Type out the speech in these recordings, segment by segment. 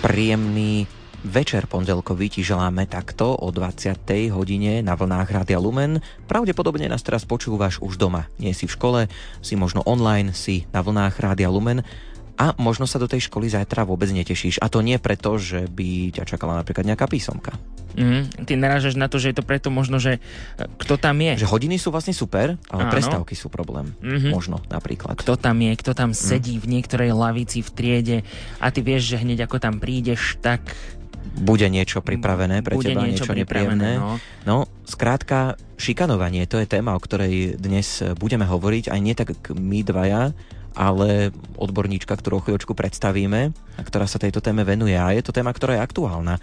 Príjemný večer pondelkový ti želáme takto o 20. hodine na vlnách Rádia Lumen. Pravdepodobne nás teraz počúvaš už doma. Nie si v škole, si možno online, si na vlnách Rádia Lumen a možno sa do tej školy zajtra vôbec netešíš. A to nie preto, že by ťa čakala napríklad nejaká písomka. Mm, ty narážaš na to, že je to preto možno, že e, kto tam je. Že hodiny sú vlastne super, ale Áno. prestávky sú problém. Mm-hmm. Možno napríklad. Kto tam je, kto tam sedí mm. v niektorej lavici v triede a ty vieš, že hneď ako tam prídeš, tak bude niečo pripravené pre bude teba, niečo, niečo nepríjemné. No. no, skrátka, šikanovanie, to je téma, o ktorej dnes budeme hovoriť, aj nie tak my dvaja, ale odborníčka, ktorú chvíľočku predstavíme a ktorá sa tejto téme venuje. A je to téma, ktorá je aktuálna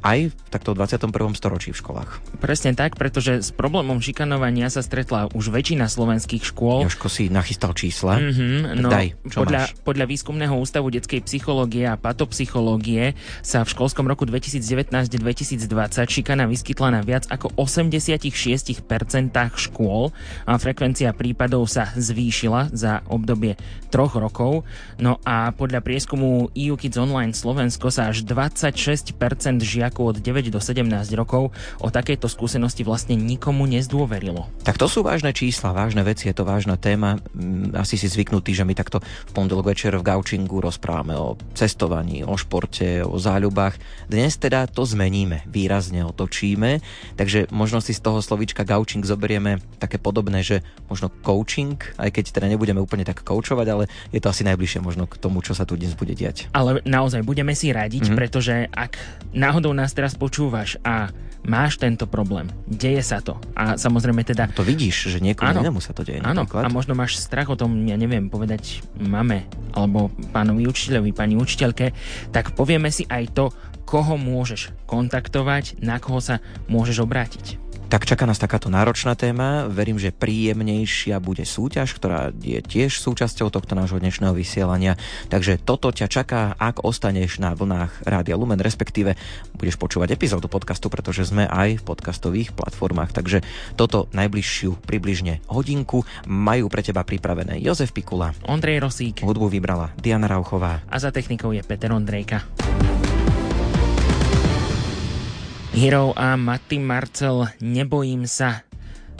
aj v takto 21. storočí v školách. Presne tak, pretože s problémom šikanovania sa stretla už väčšina slovenských škôl. Jožko si nachystal čísla. Mm-hmm, no, Daj, čo podľa, máš? podľa výskumného ústavu detskej psychológie a patopsychológie sa v školskom roku 2019-2020 šikana vyskytla na viac ako 86% škôl a frekvencia prípadov sa zvýšila za obdobie troch rokov. No a podľa prieskumu EU Kids Online Slovensko sa až 26% žiakov žiakov od 9 do 17 rokov o takejto skúsenosti vlastne nikomu nezdôverilo. Tak to sú vážne čísla, vážne veci, je to vážna téma. Mm, asi si zvyknutý, že my takto v pondelok večer v Gaučingu rozprávame o cestovaní, o športe, o záľubách. Dnes teda to zmeníme, výrazne otočíme, takže možno si z toho slovička Gaučing zoberieme také podobné, že možno coaching, aj keď teda nebudeme úplne tak koučovať, ale je to asi najbližšie možno k tomu, čo sa tu dnes bude diať. Ale naozaj budeme si radiť, mm-hmm. pretože ak náhodou nás teraz počúvaš a máš tento problém, deje sa to. A samozrejme teda... To vidíš, že niekomu áno, inému sa to deje. Áno, a možno máš strach o tom, ja neviem, povedať mame alebo pánovi učiteľovi, pani učiteľke, tak povieme si aj to, koho môžeš kontaktovať, na koho sa môžeš obrátiť. Tak čaká nás takáto náročná téma. Verím, že príjemnejšia bude súťaž, ktorá je tiež súčasťou tohto nášho dnešného vysielania. Takže toto ťa čaká, ak ostaneš na vlnách Rádia Lumen, respektíve budeš počúvať epizódu podcastu, pretože sme aj v podcastových platformách. Takže toto najbližšiu približne hodinku majú pre teba pripravené Jozef Pikula, Ondrej Rosík, hudbu vybrala Diana Rauchová a za technikou je Peter Ondrejka. Hero a Matty Marcel, nebojím sa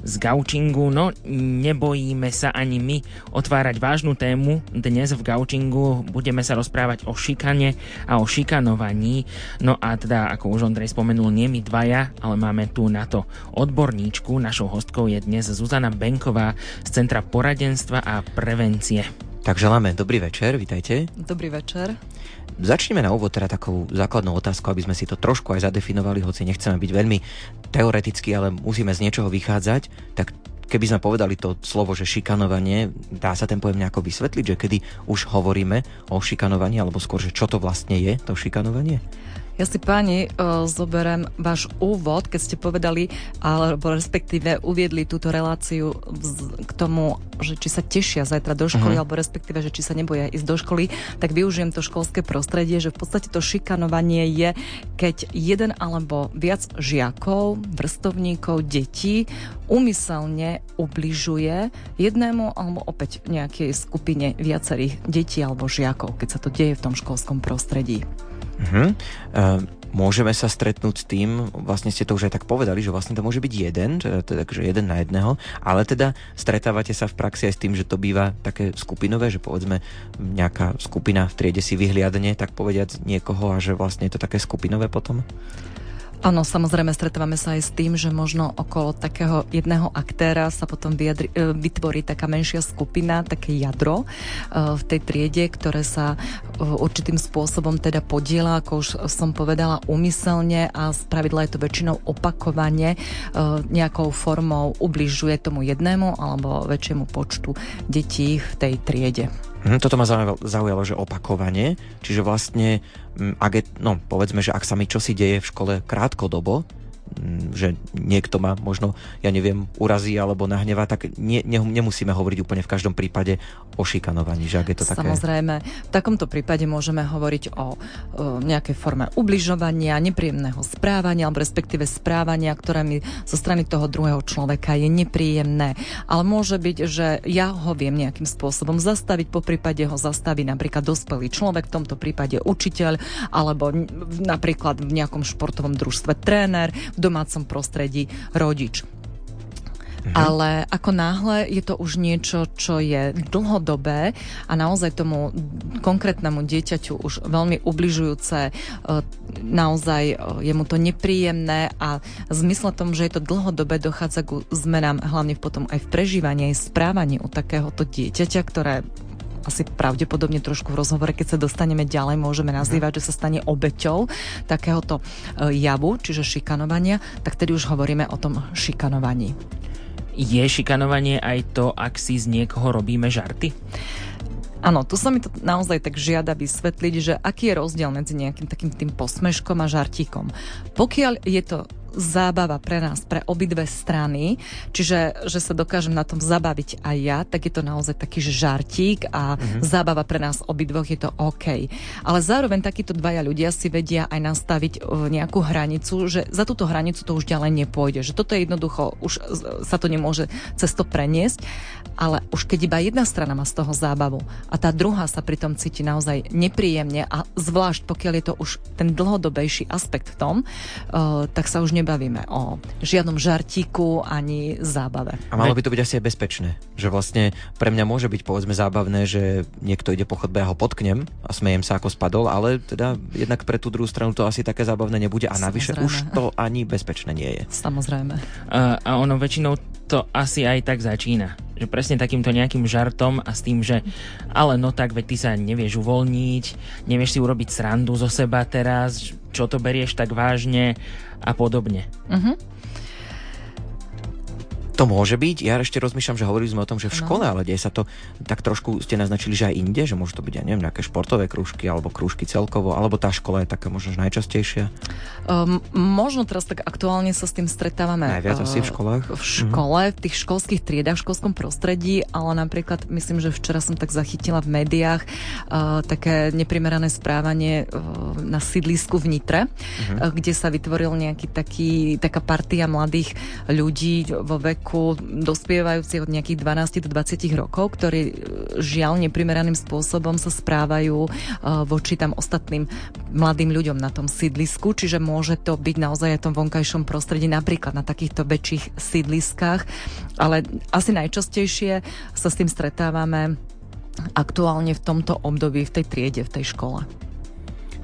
z gaučingu, no nebojíme sa ani my otvárať vážnu tému. Dnes v gaučingu budeme sa rozprávať o šikane a o šikanovaní. No a teda, ako už Ondrej spomenul, nie my dvaja, ale máme tu na to odborníčku. Našou hostkou je dnes Zuzana Benková z Centra poradenstva a prevencie. Tak želáme dobrý večer, vitajte. Dobrý večer. Začneme na úvod teda takou základnou otázkou, aby sme si to trošku aj zadefinovali, hoci nechceme byť veľmi teoreticky, ale musíme z niečoho vychádzať. Tak keby sme povedali to slovo, že šikanovanie, dá sa ten pojem nejako vysvetliť, že kedy už hovoríme o šikanovaní, alebo skôr, že čo to vlastne je, to šikanovanie? Ja si páni uh, zoberiem váš úvod, keď ste povedali, alebo respektíve uviedli túto reláciu k tomu, že či sa tešia zajtra do školy, uh-huh. alebo respektíve, že či sa neboja ísť do školy, tak využijem to školské prostredie, že v podstate to šikanovanie je, keď jeden alebo viac žiakov, vrstovníkov, detí umyselne ubližuje jednému alebo opäť nejakej skupine viacerých detí alebo žiakov, keď sa to deje v tom školskom prostredí. Uh-huh. Uh, môžeme sa stretnúť s tým, vlastne ste to už aj tak povedali, že vlastne to môže byť jeden, teda, takže jeden na jedného, ale teda stretávate sa v praxi aj s tým, že to býva také skupinové, že povedzme nejaká skupina v triede si vyhliadne, tak povediať niekoho a že vlastne je to také skupinové potom? Áno, samozrejme stretávame sa aj s tým, že možno okolo takého jedného aktéra sa potom vyjadri, e, vytvorí taká menšia skupina, také jadro e, v tej triede, ktoré sa e, určitým spôsobom teda podiela, ako už som povedala, umyselne a spravidla je to väčšinou opakovane nejakou formou ubližuje tomu jednému alebo väčšiemu počtu detí v tej triede. Hm, toto ma zaujalo, že opakovanie, čiže vlastne, hm, ak je, no povedzme, že ak sa mi čosi deje v škole krátkodobo, že niekto ma možno, ja neviem, urazí alebo nahnevá, tak nie, ne, nemusíme hovoriť úplne v každom prípade o šikanovaní, že ak je to také... Samozrejme, v takomto prípade môžeme hovoriť o, o nejakej forme ubližovania, nepríjemného správania, alebo respektíve správania, ktoré mi zo strany toho druhého človeka je nepríjemné. Ale môže byť, že ja ho viem nejakým spôsobom zastaviť, po prípade ho zastaví napríklad dospelý človek, v tomto prípade učiteľ, alebo napríklad v nejakom športovom družstve tréner, domácom prostredí rodič. Mhm. Ale ako náhle je to už niečo, čo je dlhodobé a naozaj tomu konkrétnemu dieťaťu už veľmi ubližujúce, e, naozaj e, je mu to nepríjemné a v zmysle tom, že je to dlhodobé, dochádza ku zmenám hlavne potom aj v prežívaní, aj správaní u takéhoto dieťaťa, ktoré asi pravdepodobne trošku v rozhovore, keď sa dostaneme ďalej, môžeme nazývať, že sa stane obeťou takéhoto e, javu, čiže šikanovania, tak tedy už hovoríme o tom šikanovaní. Je šikanovanie aj to, ak si z niekoho robíme žarty? Áno, tu sa mi to naozaj tak žiada vysvetliť, že aký je rozdiel medzi nejakým takým tým posmeškom a žartíkom. Pokiaľ je to zábava pre nás, pre obidve strany, čiže že sa dokážem na tom zabaviť aj ja, tak je to naozaj taký žartík a mm-hmm. zábava pre nás obidvoch je to OK. Ale zároveň takíto dvaja ľudia si vedia aj nastaviť e, nejakú hranicu, že za túto hranicu to už ďalej nepôjde, že toto je jednoducho, už sa to nemôže cez to preniesť, ale už keď iba jedna strana má z toho zábavu a tá druhá sa pritom cíti naozaj nepríjemne a zvlášť pokiaľ je to už ten dlhodobejší aspekt v tom, uh, tak sa už nebavíme o žiadnom žartíku ani zábave. A malo by to byť asi aj bezpečné. Že vlastne pre mňa môže byť povedzme zábavné, že niekto ide po chodbe a ho potknem a smejem sa ako spadol, ale teda jednak pre tú druhú stranu to asi také zábavné nebude a navyše Samozrejme. už to ani bezpečné nie je. Samozrejme. A, a ono väčšinou to asi aj tak začína. Že presne takýmto nejakým žartom a s tým, že ale no tak, veď ty sa nevieš uvoľniť, nevieš si urobiť srandu zo seba teraz, čo to berieš tak vážne a podobne. Uh-huh. To môže byť. Ja ešte rozmýšľam, že hovorili sme o tom, že v škole, no. ale deje sa to tak trošku, ste naznačili, že aj inde, že môžu to byť, ja neviem, nejaké športové krúžky alebo krúžky celkovo, alebo tá škola je taká možno najčastejšia? Um, možno teraz tak aktuálne sa s tým stretávame. Najviac uh, asi v školách? V škole, mm-hmm. v tých školských triedach, v školskom prostredí, ale napríklad myslím, že včera som tak zachytila v médiách uh, také neprimerané správanie uh, na sídlisku v Nitre, mm-hmm. uh, kde sa vytvoril nejaký taký, taká partia mladých ľudí vo veku veku dospievajúci od nejakých 12 do 20 rokov, ktorí e, žiaľ neprimeraným spôsobom sa správajú e, voči tam ostatným mladým ľuďom na tom sídlisku, čiže môže to byť naozaj aj tom vonkajšom prostredí, napríklad na takýchto väčších sídliskách, ale asi najčastejšie sa s tým stretávame aktuálne v tomto období, v tej triede, v tej škole.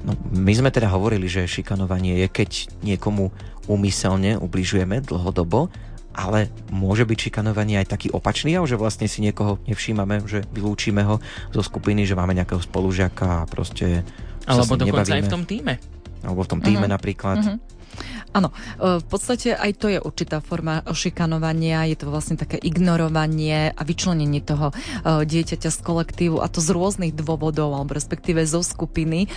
No, my sme teda hovorili, že šikanovanie je, keď niekomu úmyselne ubližujeme dlhodobo ale môže byť šikanovanie aj taký opačný že vlastne si niekoho nevšímame, že vylúčime ho zo skupiny, že máme nejakého spolužiaka a proste Alebo dokonca nebavíme. aj v tom týme. Alebo v tom týme uh-huh. napríklad. Uh-huh. Áno, e, v podstate aj to je určitá forma šikanovania, je to vlastne také ignorovanie a vyčlenenie toho e, dieťaťa z kolektívu a to z rôznych dôvodov, alebo respektíve zo skupiny. E,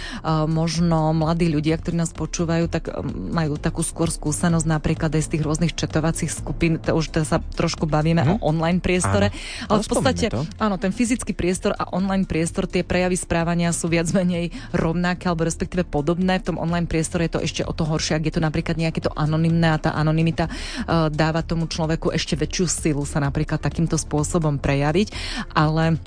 možno mladí ľudia, ktorí nás počúvajú, tak majú takú skôr skúsenosť napríklad aj z tých rôznych četovacích skupín, to už teda sa trošku bavíme hmm. o online priestore, áno. ale v podstate, to. áno, ten fyzický priestor a online priestor, tie prejavy správania sú viac menej rovnaké, alebo respektíve podobné. V tom online priestore je to ešte o to horšie, ak je to napríklad nejaké to anonymné a tá anonymita uh, dáva tomu človeku ešte väčšiu silu sa napríklad takýmto spôsobom prejaviť, ale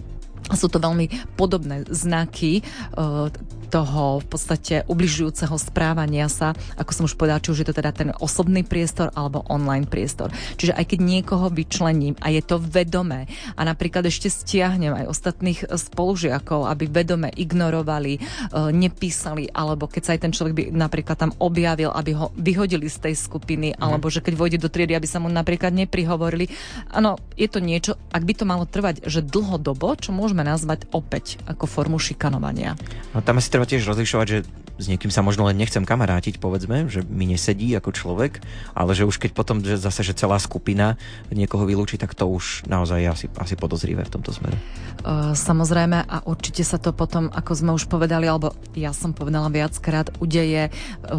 sú to veľmi podobné znaky uh, toho v podstate ubližujúceho správania sa, ako som už povedala, či už je to teda ten osobný priestor alebo online priestor. Čiže aj keď niekoho vyčlením a je to vedomé a napríklad ešte stiahnem aj ostatných spolužiakov, aby vedome ignorovali, e, nepísali, alebo keď sa aj ten človek by napríklad tam objavil, aby ho vyhodili z tej skupiny, mm. alebo že keď vojde do triedy, aby sa mu napríklad neprihovorili. Áno, je to niečo, ak by to malo trvať, že dlhodobo, čo môžeme nazvať opäť ako formu šikanovania. No tam asi treba tiež rozlišovať, že s niekým sa možno len nechcem kamarátiť, povedzme, že mi nesedí ako človek, ale že už keď potom že zase, že celá skupina niekoho vylúči, tak to už naozaj je asi, asi podozrivé v tomto smere. Samozrejme a určite sa to potom, ako sme už povedali, alebo ja som povedala viackrát, udeje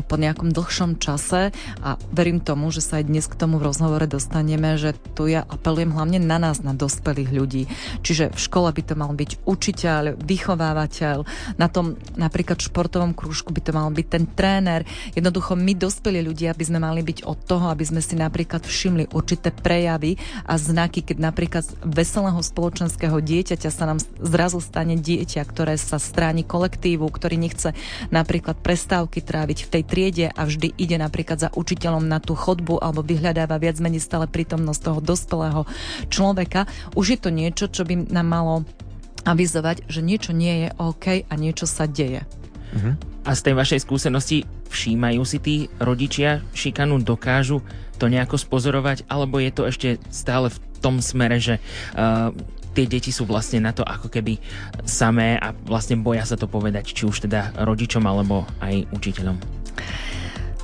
po nejakom dlhšom čase a verím tomu, že sa aj dnes k tomu v rozhovore dostaneme, že tu ja apelujem hlavne na nás, na dospelých ľudí. Čiže v škole by to mal byť učiteľ, vychovávateľ, na tom napríklad športovom krúžku by to mal byť ten tréner. Jednoducho my dospelí ľudia by sme mali byť od toho, aby sme si napríklad všimli určité prejavy a znaky, keď napríklad veselého spoločenského dieťaťa sa nám zrazu stane dieťa, ktoré sa stráni kolektívu, ktorý nechce napríklad prestávky tráviť v tej triede a vždy ide napríklad za učiteľom na tú chodbu alebo vyhľadáva viac menej stále prítomnosť toho dospelého človeka. Už je to niečo, čo by nám malo avizovať, že niečo nie je OK a niečo sa deje. Uh-huh. A z tej vašej skúsenosti všímajú si tí rodičia šikanu, dokážu to nejako spozorovať, alebo je to ešte stále v tom smere, že uh, tie deti sú vlastne na to ako keby samé a vlastne boja sa to povedať, či už teda rodičom alebo aj učiteľom?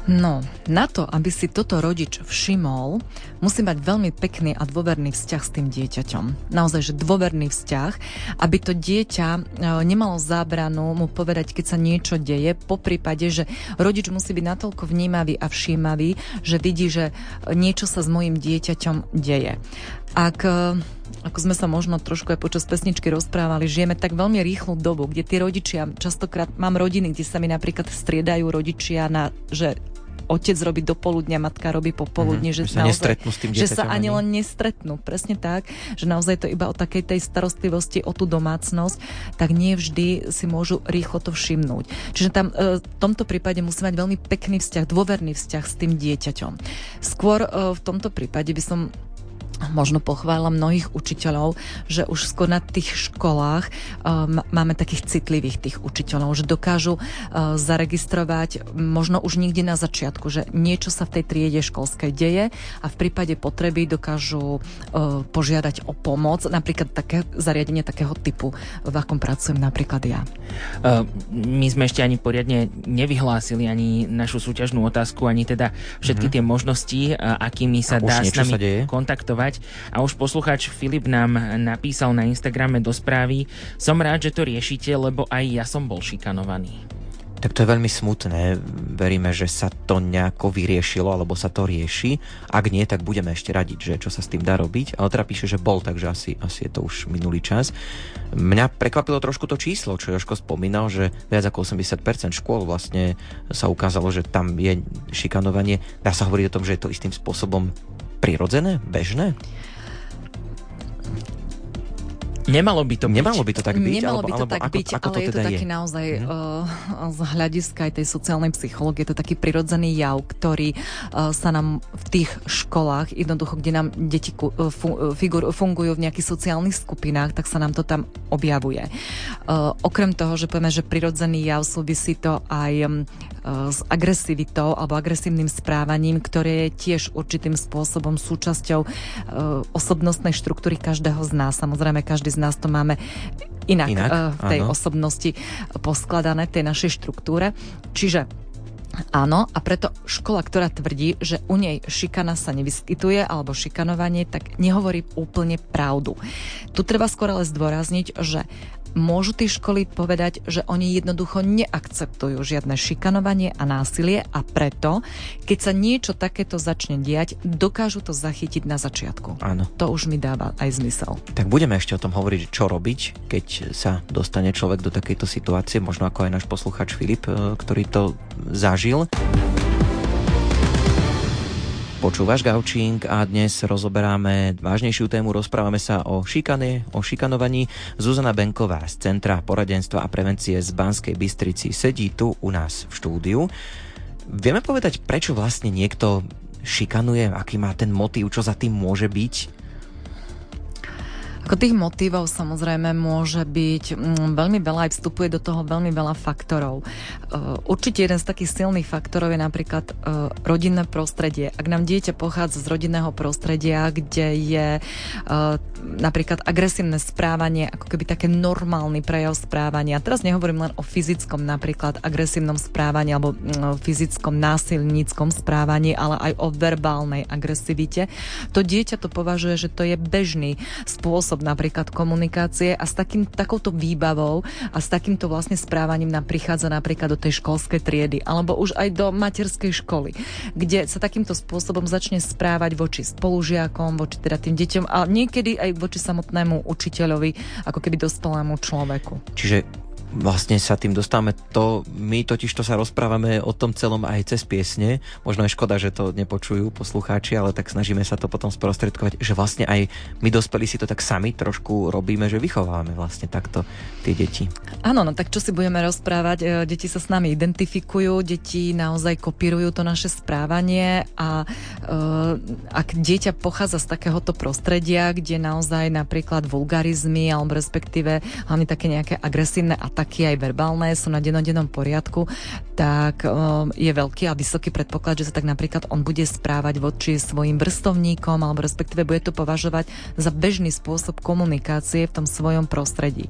No, na to, aby si toto rodič všimol, musí mať veľmi pekný a dôverný vzťah s tým dieťaťom. Naozaj, že dôverný vzťah, aby to dieťa e, nemalo zábranu mu povedať, keď sa niečo deje, po prípade, že rodič musí byť natoľko vnímavý a všímavý, že vidí, že niečo sa s mojim dieťaťom deje. Ak e, ako sme sa možno trošku aj počas pesničky rozprávali, žijeme tak veľmi rýchlu dobu, kde tí rodičia, častokrát mám rodiny, kde sa mi napríklad striedajú rodičia na, že otec robí do poludnia, matka robí popoludne, mm-hmm, že, že, sa naozaj, s tým že sa ani len nestretnú. Presne tak, že naozaj to iba o takej tej starostlivosti o tú domácnosť, tak nie vždy si môžu rýchlo to všimnúť. Čiže tam e, v tomto prípade musí mať veľmi pekný vzťah, dôverný vzťah s tým dieťaťom. Skôr e, v tomto prípade by som možno pochvála mnohých učiteľov, že už skôr na tých školách um, máme takých citlivých tých učiteľov, že dokážu uh, zaregistrovať možno už nikde na začiatku, že niečo sa v tej triede školskej deje a v prípade potreby dokážu uh, požiadať o pomoc, napríklad také zariadenie takého typu, v akom pracujem napríklad ja. Uh, my sme ešte ani poriadne nevyhlásili ani našu súťažnú otázku, ani teda všetky mm-hmm. tie možnosti, uh, akými sa a dá s nami kontaktovať reagovať. A už poslucháč Filip nám napísal na Instagrame do správy Som rád, že to riešite, lebo aj ja som bol šikanovaný. Tak to je veľmi smutné. Veríme, že sa to nejako vyriešilo, alebo sa to rieši. Ak nie, tak budeme ešte radiť, že čo sa s tým dá robiť. Ale teda píše, že bol, takže asi, asi je to už minulý čas. Mňa prekvapilo trošku to číslo, čo Joško spomínal, že viac ako 80% škôl vlastne sa ukázalo, že tam je šikanovanie. Dá sa hovoriť o tom, že je to istým spôsobom prirodzené, bežné? Nemalo by to byť. Nemalo by to tak byť? Nemalo by to alebo, tak ako, byť, ako ale to je to teda taký je? naozaj mm. uh, z hľadiska aj tej sociálnej psychológie, je to taký prirodzený jav, ktorý uh, sa nám v tých školách, jednoducho, kde nám deti uh, figur, fungujú v nejakých sociálnych skupinách, tak sa nám to tam objavuje. Uh, okrem toho, že povieme, že prirodzený jav súvisí to aj um, s agresivitou alebo agresívnym správaním, ktoré je tiež určitým spôsobom súčasťou osobnostnej štruktúry každého z nás. Samozrejme, každý z z nás to máme inak, inak v tej áno. osobnosti poskladané, v tej našej štruktúre. Čiže Áno, a preto škola, ktorá tvrdí, že u nej šikana sa nevyskytuje alebo šikanovanie, tak nehovorí úplne pravdu. Tu treba skôr ale zdôrazniť, že môžu tie školy povedať, že oni jednoducho neakceptujú žiadne šikanovanie a násilie a preto, keď sa niečo takéto začne diať, dokážu to zachytiť na začiatku. Áno. To už mi dáva aj zmysel. Tak budeme ešte o tom hovoriť, čo robiť, keď sa dostane človek do takejto situácie, možno ako aj náš posluchač Filip, e, ktorý to zažil. Počúvaš Gaučing a dnes rozoberáme vážnejšiu tému, rozprávame sa o šikane, o šikanovaní. Zuzana Benková z Centra poradenstva a prevencie z Banskej Bystrici sedí tu u nás v štúdiu. Vieme povedať, prečo vlastne niekto šikanuje, aký má ten motív, čo za tým môže byť? Ako tých motivov samozrejme môže byť mm, veľmi veľa, aj vstupuje do toho veľmi veľa faktorov. Uh, určite jeden z takých silných faktorov je napríklad uh, rodinné prostredie. Ak nám dieťa pochádza z rodinného prostredia, kde je uh, napríklad agresívne správanie, ako keby také normálny prejav správania. Teraz nehovorím len o fyzickom napríklad agresívnom správaní alebo mm, fyzickom násilníckom správaní, ale aj o verbálnej agresivite. To dieťa to považuje, že to je bežný spôsob spôsob napríklad komunikácie a s takým, takouto výbavou a s takýmto vlastne správaním nám prichádza napríklad do tej školskej triedy alebo už aj do materskej školy, kde sa takýmto spôsobom začne správať voči spolužiakom, voči teda tým deťom a niekedy aj voči samotnému učiteľovi, ako keby dospelému človeku. Čiže vlastne sa tým dostávame to, my totiž to sa rozprávame o tom celom aj cez piesne, možno je škoda, že to nepočujú poslucháči, ale tak snažíme sa to potom sprostredkovať, že vlastne aj my dospelí si to tak sami trošku robíme, že vychovávame vlastne takto tie deti. Áno, no tak čo si budeme rozprávať, e, deti sa s nami identifikujú, deti naozaj kopírujú to naše správanie a uh, ak dieťa pochádza z takéhoto prostredia, kde naozaj napríklad vulgarizmy alebo respektíve hlavne také nejaké agresívne ataky aj verbálne sú na denodennom poriadku, tak um, je veľký a vysoký predpoklad, že sa tak napríklad on bude správať voči svojim vrstovníkom alebo respektíve bude to považovať za bežný spôsob komunikácie v tom svojom prostredí.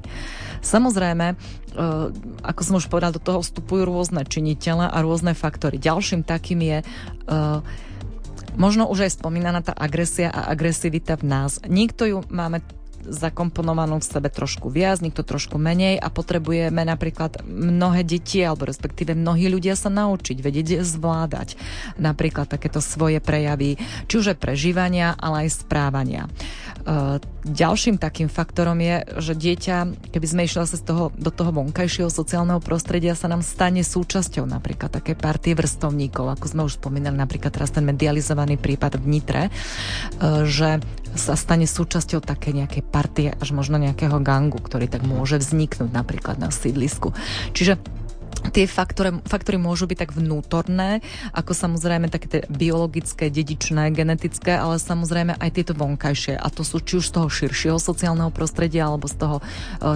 Samozrejme, uh, ako som už povedal, do toho vstupujú rôzne činitele a rôzne faktory. Ďalším takým je uh, možno už aj spomínaná tá agresia a agresivita v nás. Nikto ju máme zakomponovanú v sebe trošku viac, niekto trošku menej a potrebujeme napríklad mnohé deti alebo respektíve mnohí ľudia sa naučiť, vedieť zvládať napríklad takéto svoje prejavy, či už prežívania, ale aj správania. E, ďalším takým faktorom je, že dieťa, keby sme išli z toho, do toho vonkajšieho sociálneho prostredia, sa nám stane súčasťou napríklad také partie vrstovníkov, ako sme už spomínali, napríklad teraz ten medializovaný prípad v Nitre, e, že sa stane súčasťou také nejakej partie až možno nejakého gangu, ktorý tak môže vzniknúť napríklad na sídlisku. Čiže Tie faktory, faktory môžu byť tak vnútorné, ako samozrejme také tie biologické, dedičné, genetické, ale samozrejme aj tieto vonkajšie. A to sú či už z toho širšieho sociálneho prostredia, alebo z toho e,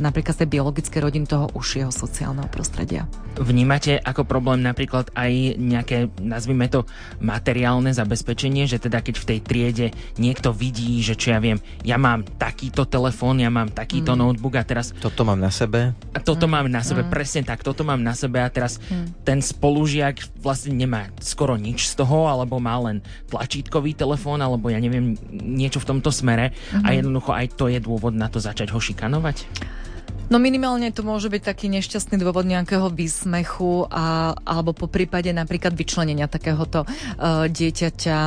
napríklad z tej biologické rodiny toho užšieho sociálneho prostredia. Vnímate ako problém napríklad aj nejaké, nazvime to, materiálne zabezpečenie, že teda keď v tej triede niekto vidí, že čo ja viem, ja mám takýto telefón, ja mám takýto mm. notebook a teraz... Toto mám na sebe. A toto mm. mám na sebe, mm. presne tak, toto mám na sebe a teraz mm. ten spolužiak vlastne nemá skoro nič z toho, alebo má len tlačítkový telefón, alebo ja neviem, niečo v tomto smere mm. a mhm. jednoducho aj to je dôvod na to začať ho šikanovať? No minimálne to môže byť taký nešťastný dôvod nejakého výsmechu a, alebo po prípade napríklad vyčlenenia takéhoto uh, dieťaťa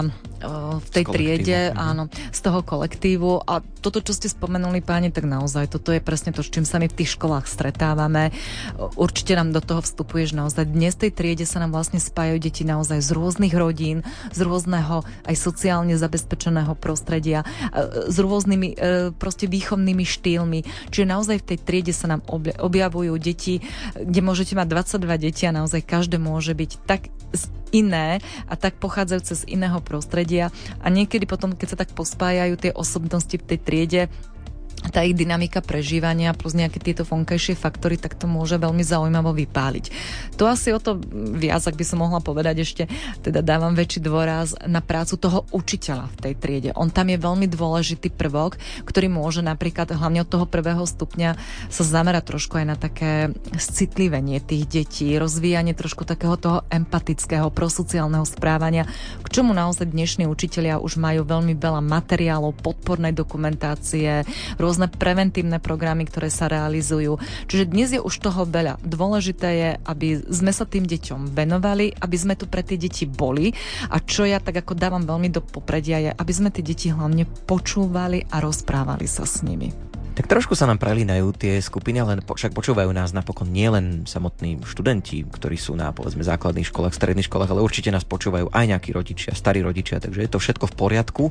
v tej triede, mhm. áno, z toho kolektívu. A toto, čo ste spomenuli, páni, tak naozaj toto je presne to, s čím sa my v tých školách stretávame. Určite nám do toho vstupuje, že naozaj dnes v tej triede sa nám vlastne spájajú deti naozaj z rôznych rodín, z rôzneho aj sociálne zabezpečeného prostredia, s rôznymi proste výchovnými štýlmi. Čiže naozaj v tej triede sa nám objavujú deti, kde môžete mať 22 detí a naozaj každé môže byť tak iné a tak pochádzajúce z iného prostredia. A niekedy potom, keď sa tak pospájajú tie osobnosti v tej triede, tá ich dynamika prežívania plus nejaké tieto vonkajšie faktory, tak to môže veľmi zaujímavo vypáliť. To asi o to viac, ak by som mohla povedať ešte, teda dávam väčší dôraz na prácu toho učiteľa v tej triede. On tam je veľmi dôležitý prvok, ktorý môže napríklad hlavne od toho prvého stupňa sa zamerať trošku aj na také citlivenie tých detí, rozvíjanie trošku takého toho empatického, prosociálneho správania, k čomu naozaj dnešní učitelia už majú veľmi veľa materiálov, podpornej dokumentácie, rôzne preventívne programy, ktoré sa realizujú. Čiže dnes je už toho veľa. Dôležité je, aby sme sa tým deťom venovali, aby sme tu pre tie deti boli a čo ja tak ako dávam veľmi do popredia je, aby sme tie deti hlavne počúvali a rozprávali sa s nimi. Tak trošku sa nám prelínajú tie skupiny, ale však počúvajú nás napokon nielen samotní študenti, ktorí sú na povedzme základných školách, stredných školách, ale určite nás počúvajú aj nejakí rodičia, starí rodičia, takže je to všetko v poriadku.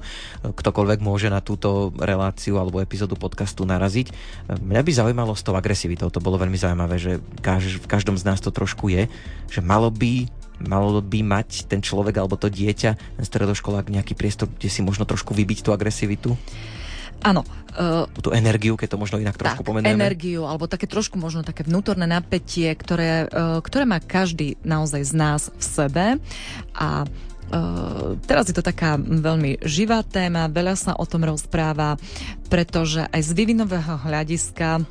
Ktokoľvek môže na túto reláciu alebo epizódu podcastu naraziť. Mňa by zaujímalo s tou agresivitou, to bolo veľmi zaujímavé, že v každom z nás to trošku je, že malo by malo by mať ten človek alebo to dieťa, ten stredoškolák nejaký priestor, kde si možno trošku vybiť tú agresivitu? Áno. Uh, tú energiu, keď to možno inak trošku tak, pomenujeme. energiu, alebo také trošku možno také vnútorné napätie, ktoré, uh, ktoré má každý naozaj z nás v sebe. A Uh, teraz je to taká veľmi živá téma, veľa sa o tom rozpráva, pretože aj z vývinového hľadiska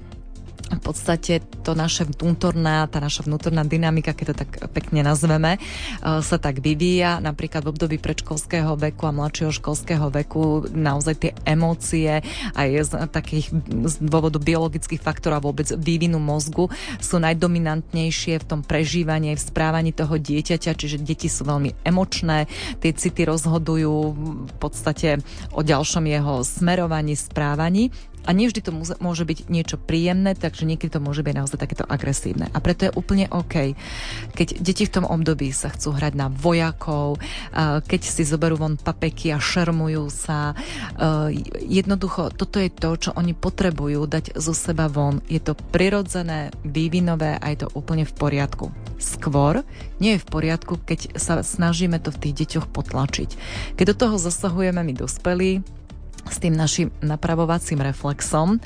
v podstate to naše vnútorná, tá naša vnútorná dynamika, keď to tak pekne nazveme, e, sa tak vyvíja. Napríklad v období predškolského veku a mladšieho školského veku naozaj tie emócie aj z takých z dôvodu biologických faktorov a vôbec vývinu mozgu sú najdominantnejšie v tom prežívaní, v správaní toho dieťaťa, čiže deti sú veľmi emočné, tie city rozhodujú v podstate o ďalšom jeho smerovaní, správaní. A nevždy to môže byť niečo príjemné, takže niekedy to môže byť naozaj takéto agresívne. A preto je úplne OK, keď deti v tom období sa chcú hrať na vojakov, keď si zoberú von papeky a šermujú sa. Jednoducho, toto je to, čo oni potrebujú dať zo seba von. Je to prirodzené, vývinové a je to úplne v poriadku. Skôr nie je v poriadku, keď sa snažíme to v tých deťoch potlačiť. Keď do toho zasahujeme my dospelí, s tým našim napravovacím reflexom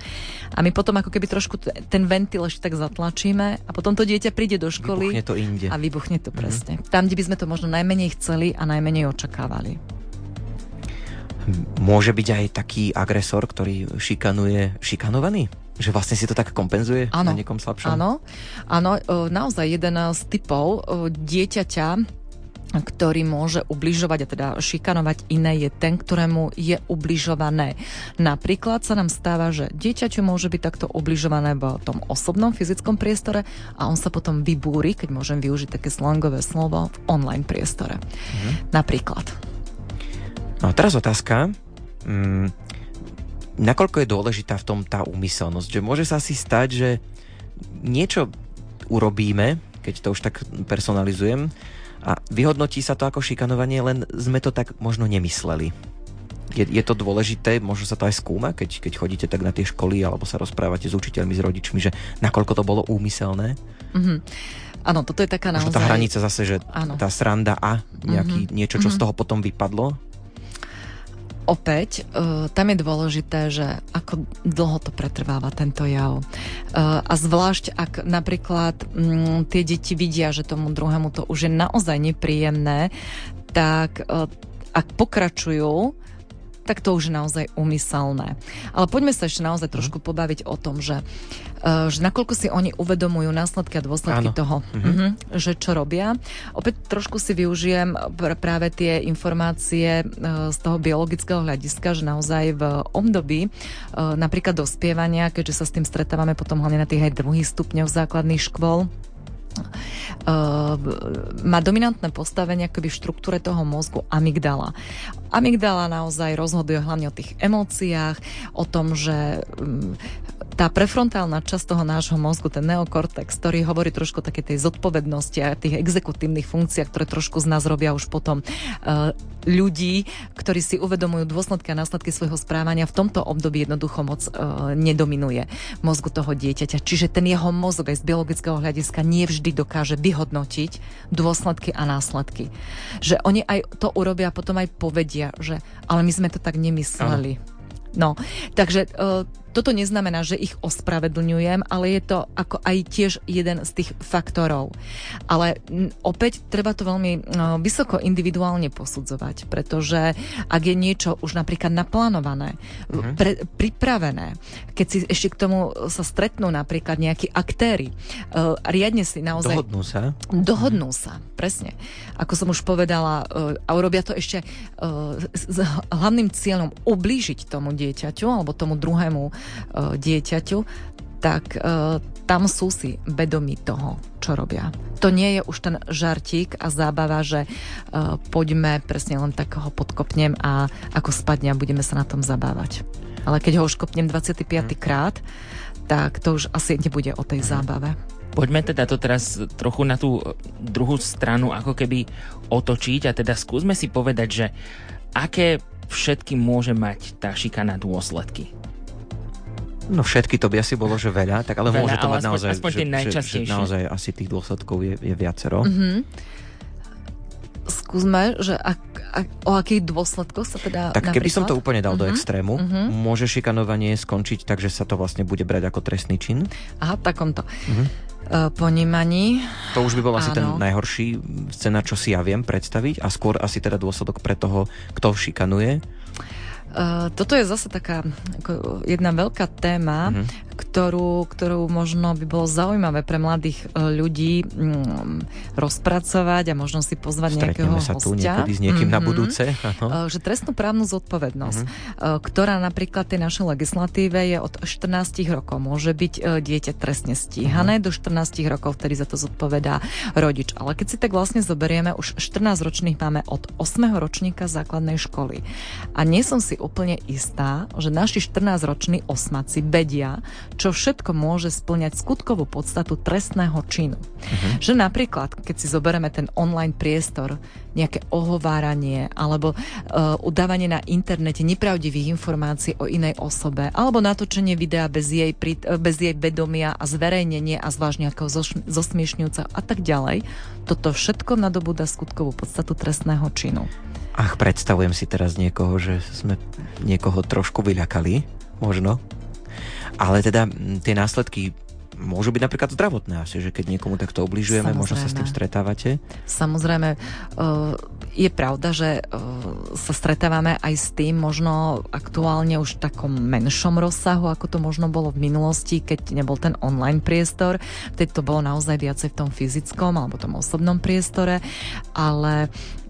a my potom ako keby trošku ten ventil ešte tak zatlačíme a potom to dieťa príde do školy vybuchne to inde. a vybuchne to presne. Mm. Tam, kde by sme to možno najmenej chceli a najmenej očakávali. Môže byť aj taký agresor, ktorý šikanuje šikanovaný? Že vlastne si to tak kompenzuje ano. na niekom slabšom? Áno, áno, naozaj jeden z typov dieťaťa, ktorý môže ubližovať a teda šikanovať iné, je ten, ktorému je ubližované. Napríklad sa nám stáva, že dieťaťu môže byť takto ubližované v tom osobnom fyzickom priestore a on sa potom vybúri, keď môžem využiť také slangové slovo, v online priestore. Mhm. Napríklad. No a teraz otázka. Mm, nakoľko je dôležitá v tom tá úmyselnosť? Že môže sa asi stať, že niečo urobíme, keď to už tak personalizujem, a vyhodnotí sa to ako šikanovanie, len sme to tak možno nemysleli. Je, je to dôležité, možno sa to aj skúma, keď, keď chodíte tak na tie školy alebo sa rozprávate s učiteľmi, s rodičmi, že nakoľko to bolo úmyselné? Mm-hmm. Áno, toto je taká naozaj... Možno tá hranica zase, že ano. tá sranda a nejaký, mm-hmm. niečo, čo mm-hmm. z toho potom vypadlo? Opäť, uh, tam je dôležité, že ako dlho to pretrváva tento jav. Uh, a zvlášť, ak napríklad um, tie deti vidia, že tomu druhému to už je naozaj nepríjemné, tak uh, ak pokračujú tak to už je naozaj umyselné. Ale poďme sa ešte naozaj trošku pobaviť o tom, že, uh, že nakoľko si oni uvedomujú následky a dôsledky Áno. toho, mm-hmm. uh-huh, že čo robia. Opäť trošku si využijem práve tie informácie uh, z toho biologického hľadiska, že naozaj v období uh, napríklad dospievania, keďže sa s tým stretávame potom hlavne na tých aj druhých stupňoch základných škôl, Uh, má dominantné postavenie akoby v štruktúre toho mozgu amygdala. Amygdala naozaj rozhoduje hlavne o tých emóciách, o tom, že um, tá prefrontálna časť toho nášho mozgu, ten neokortex, ktorý hovorí trošku o takej tej zodpovednosti a tých exekutívnych funkciách, ktoré trošku z nás robia už potom uh, ľudí, ktorí si uvedomujú dôsledky a následky svojho správania, v tomto období jednoducho moc uh, nedominuje mozgu toho dieťaťa. Čiže ten jeho mozog aj z biologického hľadiska nie vždy dokáže vyhodnotiť dôsledky a následky. Že oni aj to urobia, potom aj povedia, že ale my sme to tak nemysleli. Ano. No, takže uh, toto neznamená, že ich ospravedlňujem, ale je to ako aj tiež jeden z tých faktorov. Ale opäť treba to veľmi vysoko individuálne posudzovať, pretože ak je niečo už napríklad naplánované, uh-huh. pre, pripravené, keď si ešte k tomu sa stretnú napríklad nejakí aktéry, uh, riadne si naozaj... Dohodnú sa. Dohodnú uh-huh. sa, presne. Ako som už povedala, uh, a urobia to ešte uh, s, s hlavným cieľom ublížiť tomu dieťaťu alebo tomu druhému E, dieťaťu, tak e, tam sú si vedomí toho, čo robia. To nie je už ten žartík a zábava, že e, poďme presne len tak ho podkopnem a ako spadne a budeme sa na tom zabávať. Ale keď ho už kopnem 25. Mm. krát, tak to už asi nebude o tej mm. zábave. Poďme teda to teraz trochu na tú druhú stranu ako keby otočiť a teda skúsme si povedať, že aké všetky môže mať tá šikana dôsledky. No všetky to by asi bolo, že veľa, tak ale veľa, môže to ale mať aspoň, naozaj, aspoň že, že, že naozaj asi tých dôsledkov je, je viacero. Mm-hmm. Skúsme, že ak, a o akých dôsledkoch sa teda Tak napríklad? keby som to úplne dal uh-huh. do Mhm, extrému, uh-huh. môže šikanovanie skončiť tak, že sa to vlastne bude brať ako trestný čin? Aha, takomto uh-huh. uh, ponímaní. To už by bol asi ten Áno. najhorší scénar, čo si ja viem predstaviť a skôr asi teda dôsledok pre toho, kto šikanuje. Uh, toto je zase taká ako jedna veľká téma, Mhm. Ktorú, ktorú možno by bolo zaujímavé pre mladých uh, ľudí mm, rozpracovať a možno si pozvať nejakého Stretneme sa tu hostia. niekedy s niekým na Mhm. budúce. Áno. Uh, že trestnú právnu zodpovednosť, uh, ktorá napríklad tej našej legislatíve je od 14 rokov. Môže byť dieťa trestne stíhané do 14 rokov, vtedy za to zodpovedá rodič. Ale keď si tak vlastne zoberieme, už 14 ročných máme od 8. ročníka základnej školy. A nie som si úplne istá, že naši 14-roční osmaci vedia, čo všetko môže splňať skutkovú podstatu trestného činu. Uh-huh. Že napríklad, keď si zoberieme ten online priestor, nejaké ohováranie alebo uh, udávanie na internete nepravdivých informácií o inej osobe alebo natočenie videa bez jej, prí, bez jej vedomia a zverejnenie a zvlášť nejakého zoš- zosmiešňujúceho a tak ďalej, toto všetko nadobúda skutkovú podstatu trestného činu. Ach, predstavujem si teraz niekoho, že sme niekoho trošku vyľakali, možno. Ale teda tie následky môžu byť napríklad zdravotné asi, že keď niekomu takto obližujeme, možno sa s tým Samozrejme. stretávate. Samozrejme, uh, je pravda, že uh, sa stretávame aj s tým možno aktuálne už v takom menšom rozsahu, ako to možno bolo v minulosti, keď nebol ten online priestor. Vtedy to bolo naozaj viacej v tom fyzickom alebo tom osobnom priestore, ale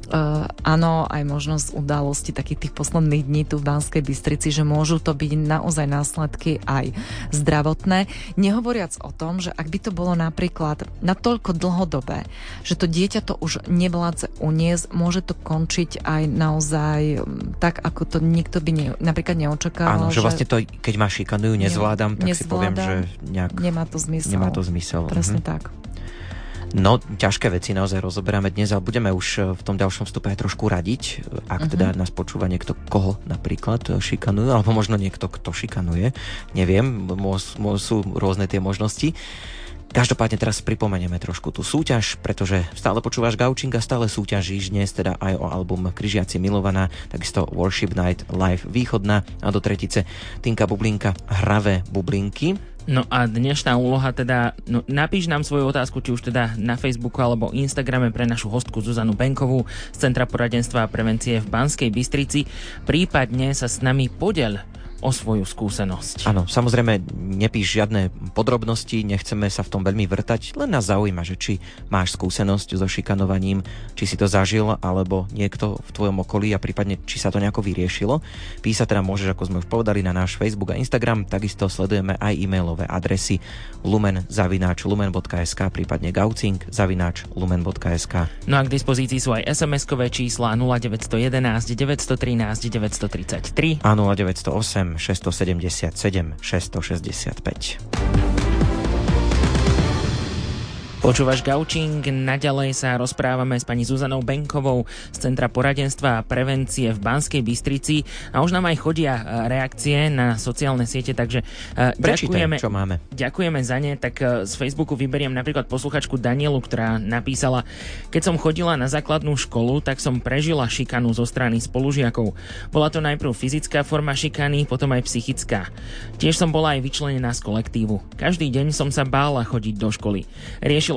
Uh, áno, aj možnosť udalosti takých tých posledných dní tu v Banskej Bystrici, že môžu to byť naozaj následky aj zdravotné. Nehovoriac o tom, že ak by to bolo napríklad natoľko dlhodobé, že to dieťa to už nevládze uniesť, môže to končiť aj naozaj mm, tak, ako to nikto by ne, napríklad neočakával. Áno, že vlastne to, keď ma šikanujú, nezvládam, tak si poviem, že nezvládam, nejak Nemá to zmysel. nemá to zmysel. Presne Mhm. tak. No, ťažké veci naozaj rozoberáme dnes, ale budeme už e, v tom ďalšom vstupe aj trošku radiť, ak Mhm. teda nás počúva niekto, koho napríklad e, šikanujú, alebo možno niekto, kto šikanuje. Neviem, sú rôzne tie možnosti. Každopádne teraz pripomenieme trošku tú súťaž, pretože stále počúvaš Gaučing a stále súťažíš dnes teda aj o album Kryžiaci milovaná, takisto Worship Night Live Východná a do tretice Tinka Bublinka Hravé bublinky. No a dnešná úloha teda, no, napíš nám svoju otázku, či už teda na Facebooku alebo Instagrame pre našu hostku Zuzanu Benkovú z Centra poradenstva a prevencie v Banskej Bystrici, prípadne sa s nami podeľ o svoju skúsenosť. Áno, samozrejme nepíš žiadne podrobnosti, nechceme sa v tom veľmi vrtať, len nás zaujíma, že či máš skúsenosť so šikanovaním, či si to zažil, alebo niekto v tvojom okolí a prípadne či sa to nejako vyriešilo. Písať teda môžeš, ako sme už povedali, na náš Facebook a Instagram, takisto sledujeme aj e-mailové adresy lumen.lumen.sk, prípadne gaucing zavináč lumen.sk. No a k dispozícii sú aj SMS-kové čísla 0911 913 933 a 0908 677 665. Počúvaš Gaučing, naďalej sa rozprávame s pani Zuzanou Benkovou z Centra poradenstva a prevencie v Banskej Bystrici a už nám aj chodia e, reakcie na sociálne siete, takže e, Prečítaj, ďakujeme, čo máme. ďakujeme za ne. Tak e, z Facebooku vyberiem napríklad posluchačku Danielu, ktorá napísala Keď som chodila na základnú školu, tak som prežila šikanu zo strany spolužiakov. Bola to najprv fyzická forma šikany, potom aj psychická. Tiež som bola aj vyčlenená z kolektívu. Každý deň som sa bála chodiť do školy.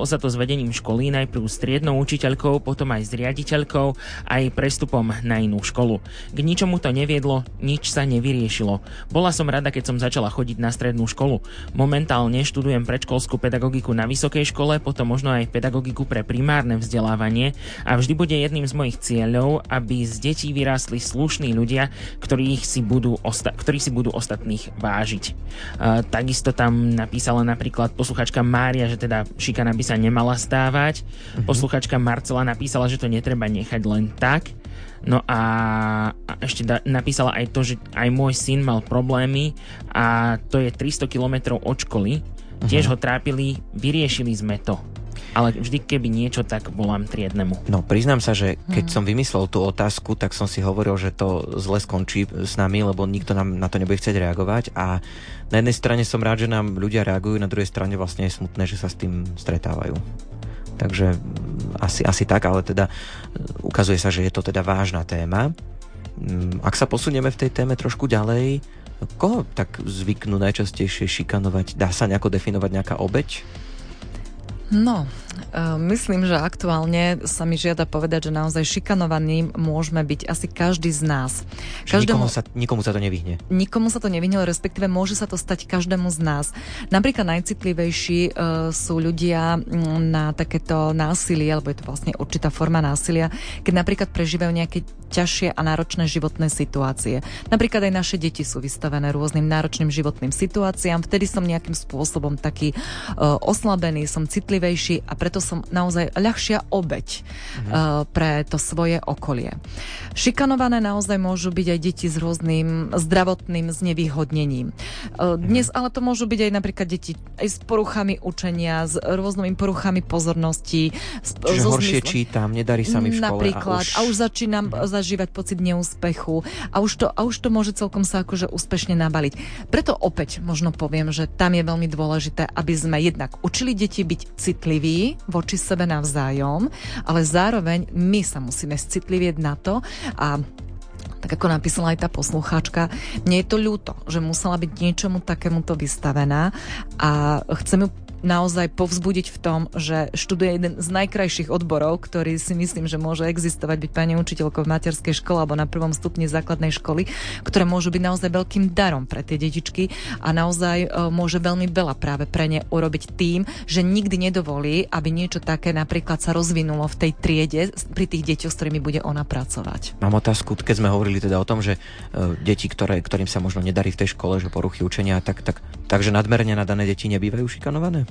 Riešilo sa to s vedením školy, najprv s triednou učiteľkou, potom aj s riaditeľkou, aj prestupom na inú školu. K ničomu to neviedlo, nič sa nevyriešilo. Bola som rada, keď som začala chodiť na strednú školu. Momentálne študujem predškolskú pedagogiku na vysokej škole, potom možno aj pedagogiku pre primárne vzdelávanie a vždy bude jedným z mojich cieľov, aby z detí vyrástli slušní ľudia, ktorých si budú, osta- ktorí si budú ostatných vážiť. Uh, takisto tam napísala napríklad posluchačka Mária, že teda šikana by sa nemala stávať. Mm-hmm. Posluchačka Marcela napísala, že to netreba nechať len tak. No a, a ešte da, napísala aj to, že aj môj syn mal problémy a to je 300 kilometrov od školy. Tiež ho trápili, vyriešili sme to. Ale vždy, keby niečo, tak volám triednemu. No, priznám sa, že keď som vymyslel tú otázku, tak som si hovoril, že to zle skončí s nami, lebo nikto nám na to nebude chcieť reagovať a na jednej strane som rád, že nám ľudia reagujú, na druhej strane vlastne je smutné, že sa s tým stretávajú. Takže mm, asi, asi tak, ale teda ukazuje sa, že je to teda vážna téma. Mm, ak sa posunieme v tej téme trošku ďalej, koho tak zvyknú najčastejšie šikanovať? Dá sa nejako definovať nejaká obeď? No, myslím, že aktuálne sa mi žiada povedať, že naozaj šikanovaným môžeme byť asi každý z nás. Každému, nikomu, sa, nikomu sa to nevyhne. Nikomu sa to nevyhne, respektíve môže sa to stať každému z nás. Napríklad najcitlivejší uh, sú ľudia mm, na takéto násilie, alebo je to vlastne určitá forma násilia, keď napríklad prežívajú nejaké ťažšie a náročné životné situácie. Napríklad aj naše deti sú vystavené rôznym náročným životným situáciám, vtedy som nejakým spôsobom taký uh, oslabený, som citlivejší a preto som naozaj ľahšia obeď mhm. uh, pre to svoje okolie. Šikanované naozaj môžu byť aj deti s rôznym zdravotným znevýhodnením. Uh, dnes ale to môžu byť aj napríklad deti aj s poruchami učenia, s rôznymi poruchami pozornosti. Čiže so horšie zmysl... čítam, nedarí sa mi v škole. Napríklad. A už, a už začínam uh-huh. zažívať pocit neúspechu a už, to, a už to môže celkom sa akože úspešne nabaliť. Preto opäť možno poviem, že tam je veľmi dôležité, aby sme jednak učili deti byť citliví voči sebe navzájom, ale zároveň my sa musíme citlivieť na to a tak ako napísala aj tá poslucháčka, mne je to ľúto, že musela byť niečomu takémuto vystavená a chcem ju naozaj povzbudiť v tom, že študuje jeden z najkrajších odborov, ktorý si myslím, že môže existovať byť pani učiteľkou v materskej škole alebo na prvom stupni základnej školy, ktoré môžu byť naozaj veľkým darom pre tie detičky a naozaj e, môže veľmi veľa práve pre ne urobiť tým, že nikdy nedovolí, aby niečo také napríklad sa rozvinulo v tej triede pri tých deťoch, s ktorými bude ona pracovať. Mám otázku, keď sme hovorili teda o tom, že uh, deti, ktoré, ktorým sa možno nedarí v tej škole, že poruchy učenia, tak, tak, takže nadmerne nadané deti nebývajú šikanované?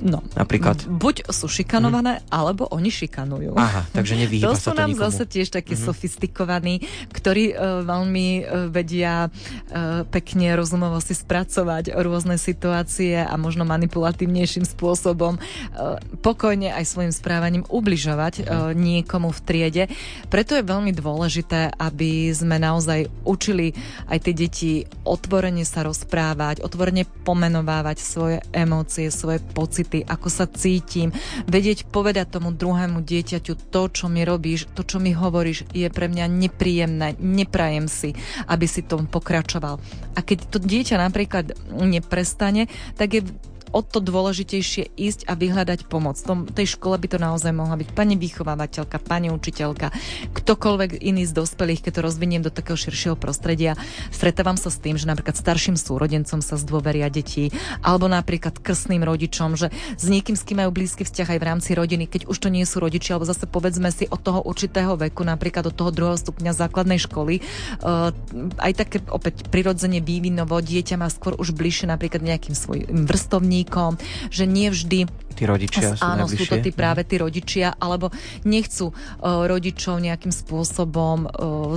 No, napríklad. Buď sú šikanované, mm. alebo oni šikanujú. Aha, takže nevyhýba to sú nám nikomu. zase tiež takí mm. sofistikovaní, ktorí uh, veľmi uh, vedia uh, pekne rozumovo si spracovať rôzne situácie a možno manipulatívnejším spôsobom uh, pokojne aj svojim správaním ubližovať mm. uh, niekomu v triede. Preto je veľmi dôležité, aby sme naozaj učili aj tie deti otvorene sa rozprávať, otvorene pomenovávať svoje emócie, svoje pocity pocity, ako sa cítim, vedieť povedať tomu druhému dieťaťu to, čo mi robíš, to, čo mi hovoríš, je pre mňa nepríjemné, neprajem si, aby si tom pokračoval. A keď to dieťa napríklad neprestane, tak je o to dôležitejšie ísť a vyhľadať pomoc. Tom, tej škole by to naozaj mohla byť pani vychovávateľka, pani učiteľka, ktokoľvek iný z dospelých, keď to rozviniem do takého širšieho prostredia. Stretávam sa s tým, že napríklad starším súrodencom sa zdôveria deti, alebo napríklad krstným rodičom, že s niekým, s kým majú blízky vzťah aj v rámci rodiny, keď už to nie sú rodičia, alebo zase povedzme si od toho určitého veku, napríklad od toho druhého stupňa základnej školy, uh, aj také opäť prirodzene vývinovo dieťa má skôr už bližšie napríklad nejakým svojim vrstovníkom, rovesníkom, že nie vždy tí rodičia sú Áno, sú to tí práve tí rodičia, alebo nechcú uh, rodičov nejakým spôsobom uh,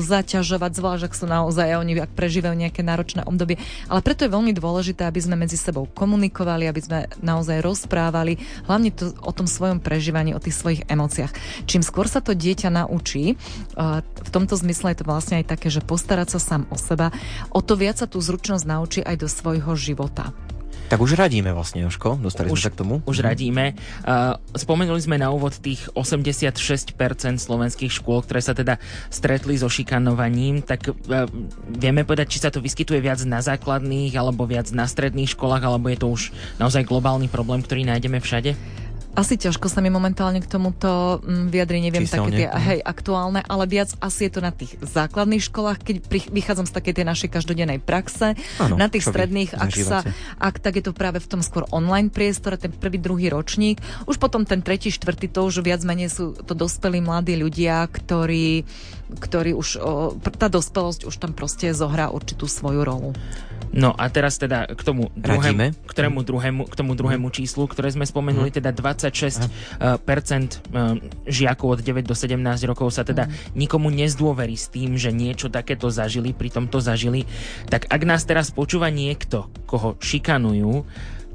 zaťažovať, zvlášť ak sú naozaj oni ak prežívajú nejaké náročné obdobie. Ale preto je veľmi dôležité, aby sme medzi sebou komunikovali, aby sme naozaj rozprávali, hlavne to, o tom svojom prežívaní, o tých svojich emóciách. Čím skôr sa to dieťa naučí, uh, v tomto zmysle je to vlastne aj také, že postarať sa sám o seba, o to viac sa tú zručnosť naučí aj do svojho života. Tak už radíme vlastne, Joško, dostali už, sme sa k tomu. Už mm. radíme. Uh, spomenuli sme na úvod tých 86% slovenských škôl, ktoré sa teda stretli so šikanovaním, tak uh, vieme povedať, či sa to vyskytuje viac na základných, alebo viac na stredných školách, alebo je to už naozaj globálny problém, ktorý nájdeme všade? Asi ťažko sa mi momentálne k tomuto mm, vyjadriť, neviem, Číselne. také tie hej, aktuálne, ale viac asi je to na tých základných školách, keď pri, vychádzam z takej tej našej každodennej praxe. Ano, na tých stredných, ak, sa, ak tak je to práve v tom skôr online priestore, ten prvý, druhý ročník. Už potom ten tretí, štvrtý, to už viac menej sú to dospelí mladí ľudia, ktorí, ktorí už, tá dospelosť už tam proste zohrá určitú svoju rolu. No a teraz teda k tomu druhému, k tomu druhému, k tomu druhému číslu, ktoré sme spomenuli, mm. teda 26% uh, percent, uh, žiakov od 9 do 17 rokov sa teda mm. nikomu nezdôverí s tým, že niečo takéto zažili, pri tomto zažili. Tak ak nás teraz počúva niekto, koho šikanujú,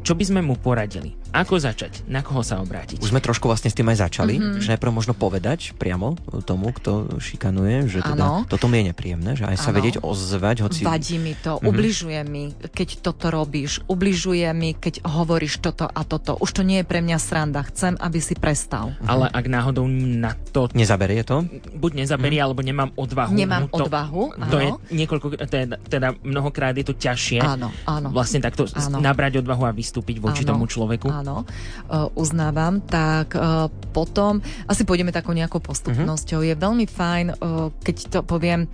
čo by sme mu poradili? Ako začať? Na koho sa obrátiť? Už sme trošku vlastne s tým aj začali, mm-hmm. že najprv možno povedať priamo tomu, kto šikanuje, že teda toto mi je nepríjemné, že aj sa ano. vedieť ozvať, hoci... Vadí mi to, mm-hmm. ubližuje mi, keď toto robíš, ubližuje mi, keď hovoríš toto a toto. Už to nie je pre mňa sranda, chcem, aby si prestal. Mm-hmm. Ale ak náhodou na to... Nezaberie to? Buď nezaberie, mm-hmm. alebo nemám odvahu. Nemám to, odvahu, To je niekoľko, teda, teda mnohokrát je to ťažšie. Áno, áno. Vlastne takto áno. nabrať odvahu a vystúpiť voči áno, tomu človeku áno, uh, uznávam, tak uh, potom asi pôjdeme takou nejakou postupnosťou. Uh-huh. Je veľmi fajn, uh, keď to poviem,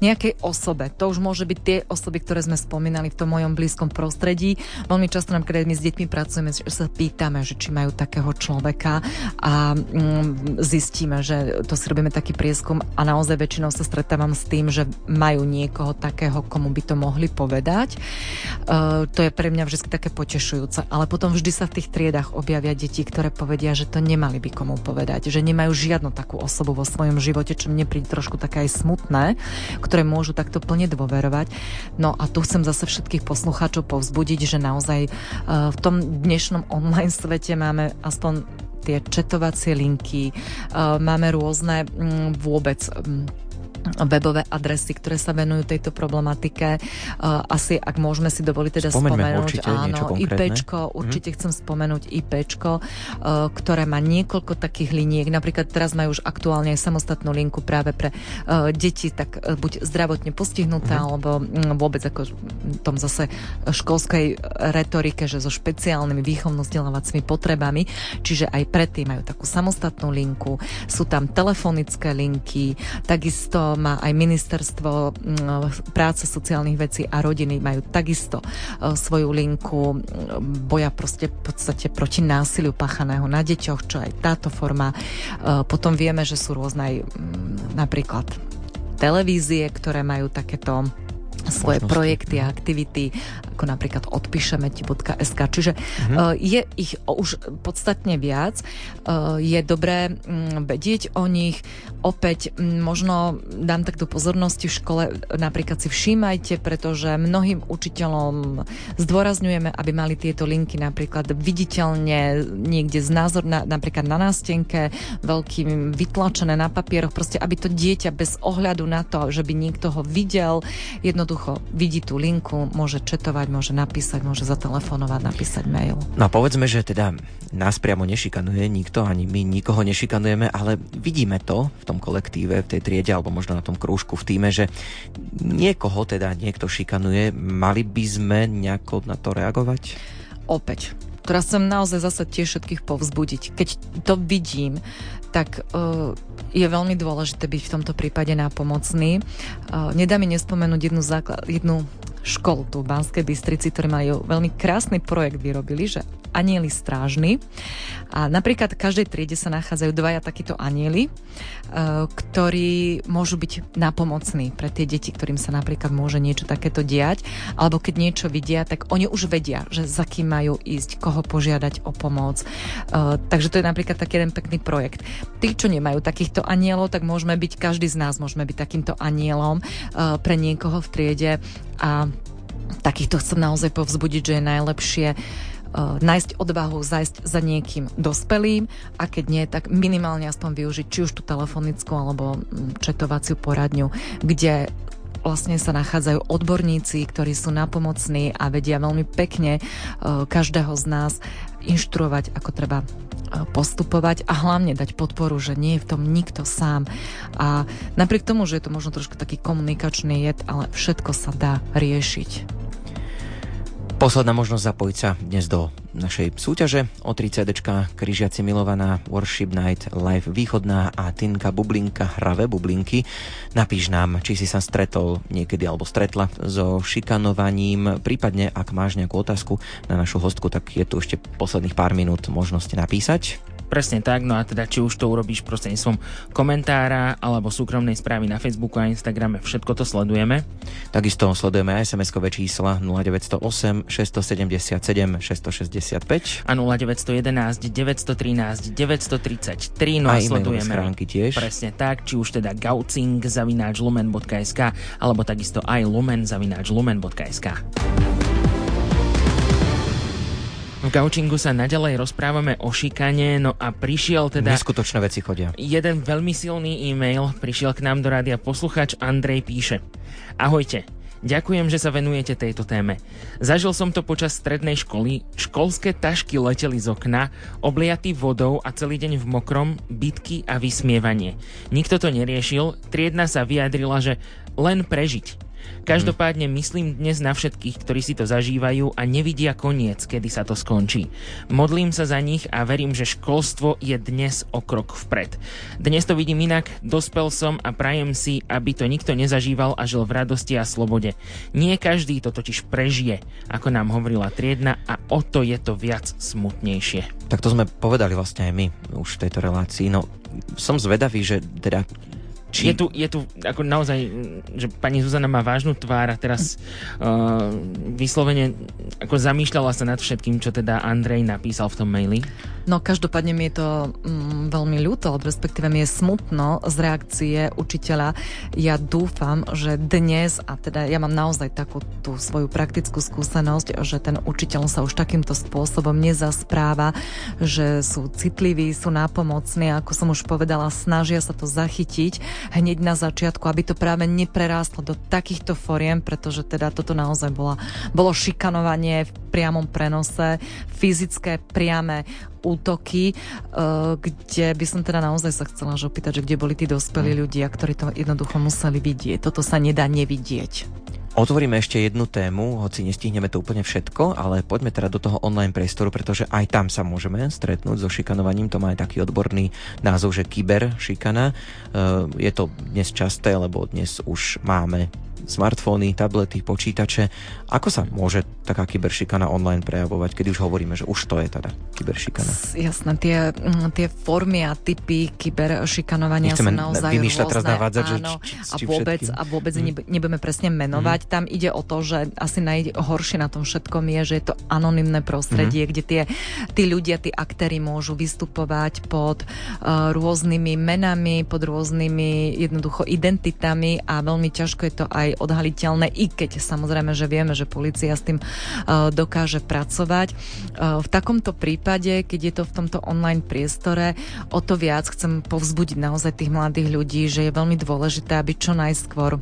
nejakej osobe. To už môže byť tie osoby, ktoré sme spomínali v tom mojom blízkom prostredí. Veľmi často nám, keď my s deťmi pracujeme, že sa pýtame, že či majú takého človeka a mm, zistíme, že to si robíme taký prieskum a naozaj väčšinou sa stretávam s tým, že majú niekoho takého, komu by to mohli povedať. Uh, to je pre mňa vždy také potešujúce. Ale potom vždy sa v tých triedách objavia deti, ktoré povedia, že to nemali by komu povedať, že nemajú žiadnu takú osobu vo svojom živote, čo mne príde trošku také aj smutné, ktoré môžu takto plne dôverovať. No a tu chcem zase všetkých poslucháčov povzbudiť, že naozaj e, v tom dnešnom online svete máme aspoň tie četovacie linky, e, máme rôzne vôbec webové adresy, ktoré sa venujú tejto problematike. Uh, asi, ak môžeme si dovoliť teda Spomeňme spomenúť, určite áno, IPčko, určite mm. chcem spomenúť IPčko, uh, ktoré má niekoľko takých liniek. Napríklad teraz majú už aktuálne aj samostatnú linku práve pre uh, deti, tak buď zdravotne postihnuté, mm. alebo vôbec ako v tom zase školskej retorike, že so špeciálnymi výchovno-vzdelávacími potrebami. Čiže aj predtým majú takú samostatnú linku. Sú tam telefonické linky, takisto má aj ministerstvo práce, sociálnych vecí a rodiny majú takisto e, svoju linku boja proste v podstate proti násiliu páchaného na deťoch, čo aj táto forma. E, potom vieme, že sú rôzne aj napríklad televízie, ktoré majú takéto svoje možnosti. projekty a aktivity, ako napríklad odpíšeme ti.sk. Čiže mm-hmm. uh, je ich už podstatne viac. Uh, je dobré um, vedieť o nich. Opäť um, možno dám tak do pozornosti v škole, napríklad si všímajte, pretože mnohým učiteľom zdôrazňujeme, aby mali tieto linky napríklad viditeľne niekde z názor, na, napríklad na nástenke, veľkým vytlačené na papieroch, proste aby to dieťa bez ohľadu na to, že by niekto ho videl, jednoducho vidí tú linku, môže četovať, môže napísať, môže zatelefonovať, napísať mail. No a povedzme, že teda nás priamo nešikanuje nikto, ani my nikoho nešikanujeme, ale vidíme to v tom kolektíve, v tej triede alebo možno na tom krúžku v týme, že niekoho teda niekto šikanuje. Mali by sme nejako na to reagovať? Opäť, teraz chcem naozaj zase tiež všetkých povzbudiť. Keď to vidím, tak uh, je veľmi dôležité byť v tomto prípade nápomocný. Uh, nedá mi nespomenúť jednu, základ, jednu školu tu v Banskej Bystrici, ktorí majú veľmi krásny projekt vyrobili, že anieli strážny. A napríklad v každej triede sa nachádzajú dvaja takíto anieli, e, ktorí môžu byť napomocní pre tie deti, ktorým sa napríklad môže niečo takéto diať, alebo keď niečo vidia, tak oni už vedia, že za kým majú ísť, koho požiadať o pomoc. E, takže to je napríklad taký jeden pekný projekt. Tí, čo nemajú takýchto anielov, tak môžeme byť, každý z nás môžeme byť takýmto anielom e, pre niekoho v triede a takýchto chcem naozaj povzbudiť, že je najlepšie uh, nájsť odvahu, zajsť za niekým dospelým a keď nie, tak minimálne aspoň využiť či už tú telefonickú alebo mm, četovaciu poradňu, kde vlastne sa nachádzajú odborníci, ktorí sú napomocní a vedia veľmi pekne uh, každého z nás inštruovať, ako treba postupovať a hlavne dať podporu, že nie je v tom nikto sám. A napriek tomu, že je to možno trošku taký komunikačný jed, ale všetko sa dá riešiť. Posledná možnosť zapojiť sa dnes do našej súťaže o 3 CD Kryžiaci milovaná Worship Night Live Východná a Tinka Bublinka Hravé bublinky. Napíš nám, či si sa stretol niekedy alebo stretla so šikanovaním, prípadne ak máš nejakú otázku na našu hostku, tak je tu ešte posledných pár minút možnosť napísať. Presne tak, no a teda či už to urobíš prostredníctvom komentára alebo súkromnej správy na Facebooku a Instagrame, všetko to sledujeme. Takisto sledujeme aj SMS-kové čísla 0908 677 665 a 0911 913 933, no a, a sledujeme schránky tiež. Presne tak, či už teda gaucing zavináč lumen.sk alebo takisto aj lumen zavináč lumen.sk. V Gaučingu sa naďalej rozprávame o šikane, no a prišiel teda... Neskutočné veci chodia. Jeden veľmi silný e-mail prišiel k nám do rádia posluchač Andrej píše. Ahojte, Ďakujem, že sa venujete tejto téme. Zažil som to počas strednej školy. Školské tašky leteli z okna, obliaty vodou a celý deň v mokrom, bitky a vysmievanie. Nikto to neriešil, triedna sa vyjadrila, že len prežiť. Každopádne myslím dnes na všetkých, ktorí si to zažívajú a nevidia koniec, kedy sa to skončí. Modlím sa za nich a verím, že školstvo je dnes o krok vpred. Dnes to vidím inak, dospel som a prajem si, aby to nikto nezažíval a žil v radosti a slobode. Nie každý to totiž prežije, ako nám hovorila Triedna a o to je to viac smutnejšie. Tak to sme povedali vlastne aj my už v tejto relácii. No, som zvedavý, že teda či... Je tu, je tu ako naozaj, že pani Zuzana má vážnu tvár a teraz uh, vyslovene ako zamýšľala sa nad všetkým, čo teda Andrej napísal v tom maili? No každopádne mi je to mm, veľmi ľúto, respektíve mi je smutno z reakcie učiteľa. Ja dúfam, že dnes, a teda ja mám naozaj takú tú svoju praktickú skúsenosť, že ten učiteľ sa už takýmto spôsobom nezaspráva, že sú citliví, sú nápomocní, ako som už povedala, snažia sa to zachytiť hneď na začiatku, aby to práve neprerástlo do takýchto foriem, pretože teda toto naozaj bola, bolo šikanovanie v priamom prenose, fyzické priame útoky, eh, kde by som teda naozaj sa chcela že opýtať, že kde boli tí dospelí mm. ľudia, ktorí to jednoducho museli vidieť. Toto sa nedá nevidieť. Otvoríme ešte jednu tému, hoci nestihneme to úplne všetko, ale poďme teda do toho online priestoru, pretože aj tam sa môžeme stretnúť so šikanovaním. To má aj taký odborný názov, že kyber šikana. Eh, je to dnes časté, lebo dnes už máme smartfóny, tablety, počítače. Ako sa môže taká kyberšikana online prejavovať, keď už hovoríme, že už to je teda kyberšikana? Jasné, tie, mm, tie formy a typy kyberšikanovania sú naozaj rôzne. teraz navádzať, áno, že či, či, a vôbec, a vôbec hmm. nebudeme presne menovať. Hmm. Tam ide o to, že asi najhoršie na tom všetkom je, že je to anonymné prostredie, hmm. kde tie, tí ľudia, tí aktéry môžu vystupovať pod uh, rôznymi menami, pod rôznymi jednoducho identitami a veľmi ťažko je to aj odhaliteľné, i keď samozrejme, že vieme, že policia s tým uh, dokáže pracovať. Uh, v takomto prípade, keď je to v tomto online priestore, o to viac chcem povzbudiť naozaj tých mladých ľudí, že je veľmi dôležité, aby čo najskôr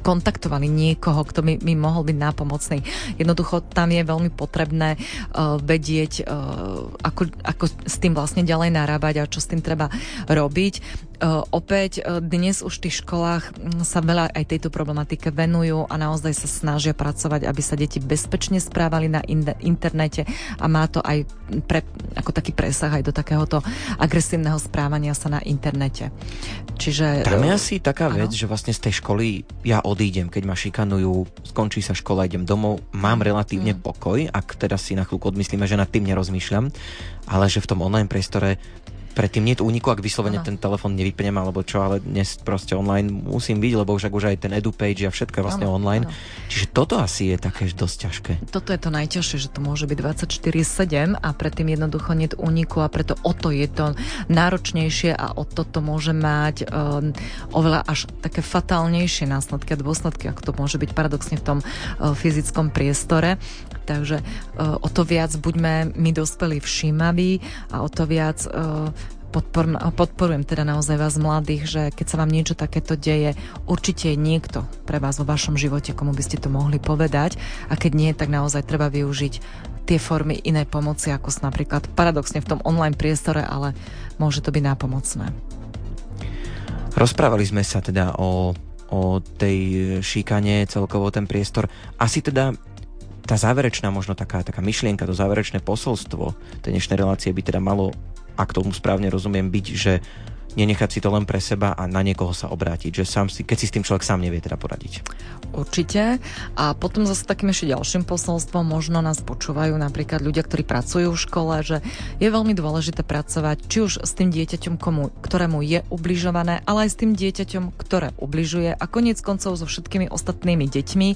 kontaktovali niekoho, kto by mi mohol byť nápomocný. Jednoducho tam je veľmi potrebné uh, vedieť, uh, ako, ako s tým vlastne ďalej narábať a čo s tým treba robiť. Uh, opäť uh, dnes už v tých školách mm, sa veľa aj tejto problematike venujú a naozaj sa snažia pracovať, aby sa deti bezpečne správali na in- internete a má to aj pre, ako taký presah aj do takéhoto agresívneho správania sa na internete. Čiže... Tam je asi taká ano? vec, že vlastne z tej školy ja odídem, keď ma šikanujú, skončí sa škola, idem domov, mám relatívne mm. pokoj, ak teda si na chvíľku odmyslíme, že nad tým nerozmýšľam, ale že v tom online priestore predtým nie je úniku, ak vyslovene ano. ten telefon nevypnem alebo čo, ale dnes proste online musím byť, lebo už, už aj ten edupage a všetko je vlastne ano, online. Ano. Čiže toto asi je také dosť ťažké. Toto je to najťažšie, že to môže byť 24-7 a predtým jednoducho nie je úniku a preto o to je to náročnejšie a o toto môže mať um, oveľa až také fatálnejšie následky a dôsledky, ako to môže byť paradoxne v tom uh, fyzickom priestore. Takže uh, o to viac buďme my dospelí všímaví a o to viac uh, podporujem, podporujem teda naozaj vás mladých, že keď sa vám niečo takéto deje, určite je niekto pre vás vo vašom živote, komu by ste to mohli povedať a keď nie, tak naozaj treba využiť tie formy inej pomoci, ako sú napríklad paradoxne v tom online priestore, ale môže to byť nápomocné. Rozprávali sme sa teda o, o tej šíkane, celkovo ten priestor. Asi teda tá záverečná možno taká, taká myšlienka, to záverečné posolstvo tej dnešnej relácie by teda malo, ak tomu správne rozumiem, byť, že nenechať si to len pre seba a na niekoho sa obrátiť, že sám si, keď si s tým človek sám nevie teda poradiť. Určite. A potom zase takým ešte ďalším posolstvom možno nás počúvajú napríklad ľudia, ktorí pracujú v škole, že je veľmi dôležité pracovať či už s tým dieťaťom, komu, ktorému je ubližované, ale aj s tým dieťaťom, ktoré ubližuje a koniec koncov so všetkými ostatnými deťmi.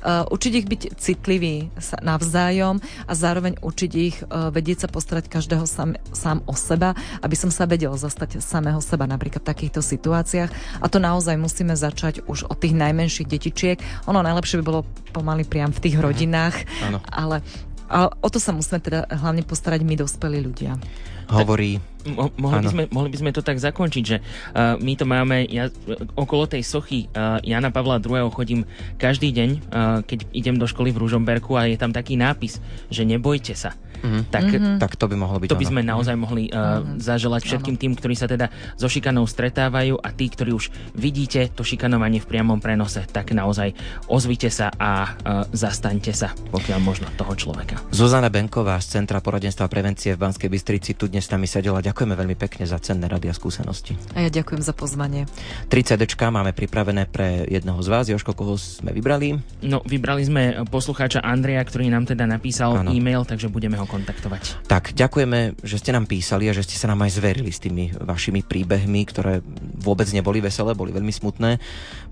Uh, učiť ich byť citliví navzájom a zároveň učiť ich uh, vedieť sa postarať každého sám, sám o seba, aby som sa vedel zastať samého samého seba napríklad v takýchto situáciách. A to naozaj musíme začať už od tých najmenších detičiek. Ono najlepšie by bolo pomaly priam v tých mhm. rodinách, mm-hmm. ale A o to sa musíme teda hlavne postarať my, dospelí ľudia. Hovorí Mo- mohli, by sme, mohli by sme to tak zakončiť, že uh, my to máme, ja okolo tej sochy uh, Jana Pavla II. chodím každý deň, uh, keď idem do školy v Ružomberku a je tam taký nápis, že nebojte sa. Mm-hmm. Tak, mm-hmm. tak to by mohlo byť To by sme naozaj mohli uh, mm-hmm. zaželať všetkým tým, ktorí sa teda so šikanou stretávajú a tí, ktorí už vidíte to šikanovanie v priamom prenose, tak naozaj ozvite sa a uh, zastaňte sa, pokiaľ možno toho človeka. Zuzana Benková z Centra poradenstva a prevencie v Banskej Bystrici tu dnes s nami sedela. Ďakujeme veľmi pekne za cenné rady a skúsenosti. A ja ďakujem za pozvanie. 3 CDčka máme pripravené pre jedného z vás. Joško, koho sme vybrali? No, vybrali sme poslucháča Andreja, ktorý nám teda napísal ano. e-mail, takže budeme ho kontaktovať. Tak, ďakujeme, že ste nám písali a že ste sa nám aj zverili s tými vašimi príbehmi, ktoré vôbec neboli veselé, boli veľmi smutné.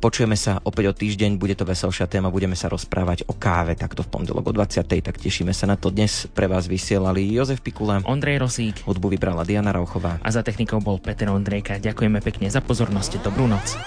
Počujeme sa opäť o týždeň, bude to veselšia téma, budeme sa rozprávať o káve takto v pondelok o 20. tak tešíme sa na to. Dnes pre vás vysielali Jozef Pikula, Ondrej Rosík, hudbu vybrala Diana Rauchová a za technikou bol Peter Ondrejka. Ďakujeme pekne za pozornosť, dobrú noc.